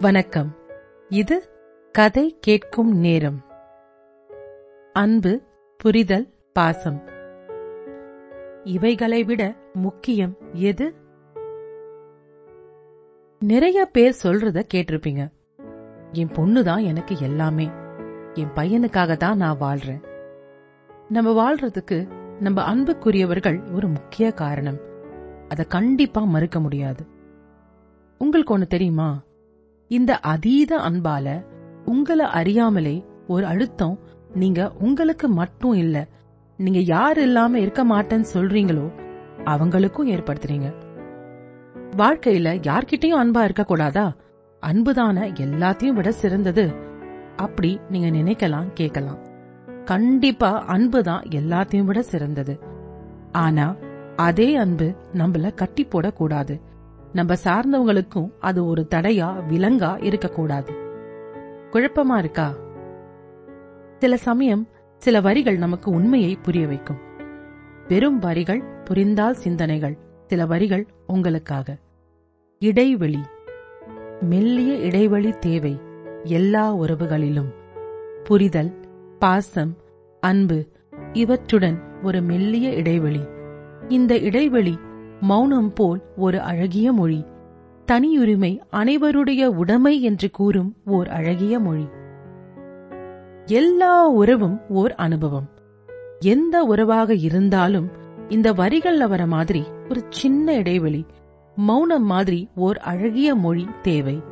வணக்கம். இது கதை கேட்கும் நேரம். அன்பு புரிதல் பாசம். இவைகளை விட முக்கியம் எது? நிறைய பேர் சொல்றத கேட்டிருப்பீங்க. என் பொண்ணு தான் எனக்கு எல்லாமே. என் பையனுக்காக தான் நான் வாழ்றேன். நம்ம வாழ்றதுக்கு நம்ம அன்புக்குரியவர்கள் ஒரு முக்கிய காரணம். அதை கண்டிப்பா மறுக்க முடியாது. உங்களுக்கு ஒண்ணு தெரியுமா? இந்த அதீத அன்பால உங்களை அறியாமலே ஒரு அழுத்தம் நீங்க உங்களுக்கு மட்டும் இல்ல நீங்க யார் இல்லாம இருக்க மாட்டேன்னு சொல்றீங்களோ அவங்களுக்கும் ஏற்படுத்துறீங்க. வாழ்க்கையில யார்கிட்டயும் அன்பா இருக்க கூடாதா? அன்புதான எல்லாத்தையும் விட சிறந்தது. அப்படி நீங்க நினைக்கலாம் கேட்கலாம். கண்டிப்பா அன்புதான் எல்லாத்தையும் விட சிறந்தது. ஆனா அதே அன்பு நம்மள கட்டி போடக்கூடாது. நம்ம சார்ந்தவங்களுக்கும் அது ஒரு தடையா விலங்கா இருக்கக்கூடாது. குழப்பமா இருக்கா? சில சமயம் சில வரிகள் நமக்கு உண்மையை புரிய வைக்கும். வெறும் வரிகள் புரிந்தால் சிந்தனைகள் சில வரிகள் உங்களுக்காக. இடைவெளி. மெல்லிய இடைவெளி தேவை எல்லா உறவுகளிலும். புரிதல் பாசம் அன்பு இவற்றுடன் ஒரு மெல்லிய இடைவெளி. இந்த இடைவெளி மௌனம் போல் ஒரு அழகிய மொழி. தனியுரிமை அனைவருடைய உடைமை என்று கூறும் ஓர் அழகிய மொழி. எல்லா உறவும் ஓர் அனுபவம். எந்த உறவாக இருந்தாலும் இந்த வரிகள்ல வர மாதிரி ஒரு சின்ன இடைவெளி மௌனம் மாதிரி ஓர் அழகிய மொழி தேவை.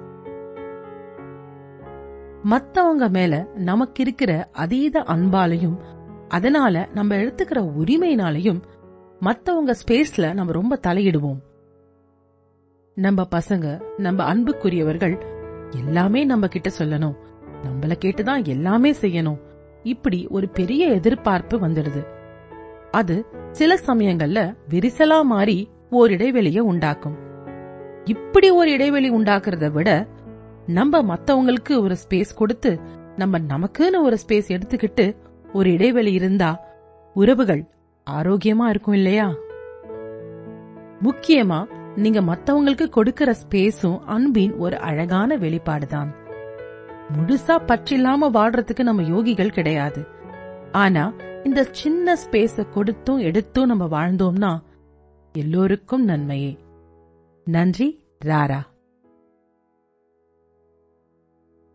மத்தவங்க மேல நமக்கு இருக்கிற அதீத அன்பாலையும் அதனால நம்ம எடுத்துக்கிற உரிமையினாலையும் மத்தவங்க ஸ்பேஸ்ல நம்ம ரொம்ப தலையிடுவோம். நம்ம பசங்க நம்ம அன்புக்குரியவர்கள் எல்லாமே நம்ம கிட்ட சொல்லணும். நம்மள கேட்டுதான் எல்லாமே செய்யணும். இப்படி ஒரு பெரிய எதிர்பார்ப்பு வந்துடுது. அது சில சமயங்கள்ல விரிசலா மாறி ஓர் இடைவெளிய உண்டாக்கும். இப்படி ஒரு இடைவெளி உண்டாக்குறத விட நம்ம மத்தவங்களுக்கு ஒரு ஸ்பேஸ் கொடுத்து நம்ம நமக்குன்னு ஒரு ஸ்பேஸ் எடுத்துக்கிட்டு ஒரு இடைவெளி இருந்தா உறவுகள் ஆரோக்கியமா இருக்கும் இல்லையா? முக்கியமா நீங்க மத்தவங்களுக்கு கொடுக்கிற ஸ்பேஸும் அன்பின் ஒரு அழகான வெளிப்பாடுதான். முழுசா பற்றில்லாம வாழ்றதுக்கு நம்ம யோகிகள் கிடையாது. ஆனா இந்த சின்ன ஸ்பேஸ கொடுத்தும் எடுத்தும் நம்ம வாழ்ந்தோம்னா எல்லோருக்கும் நன்மையே. நன்றி ராரா.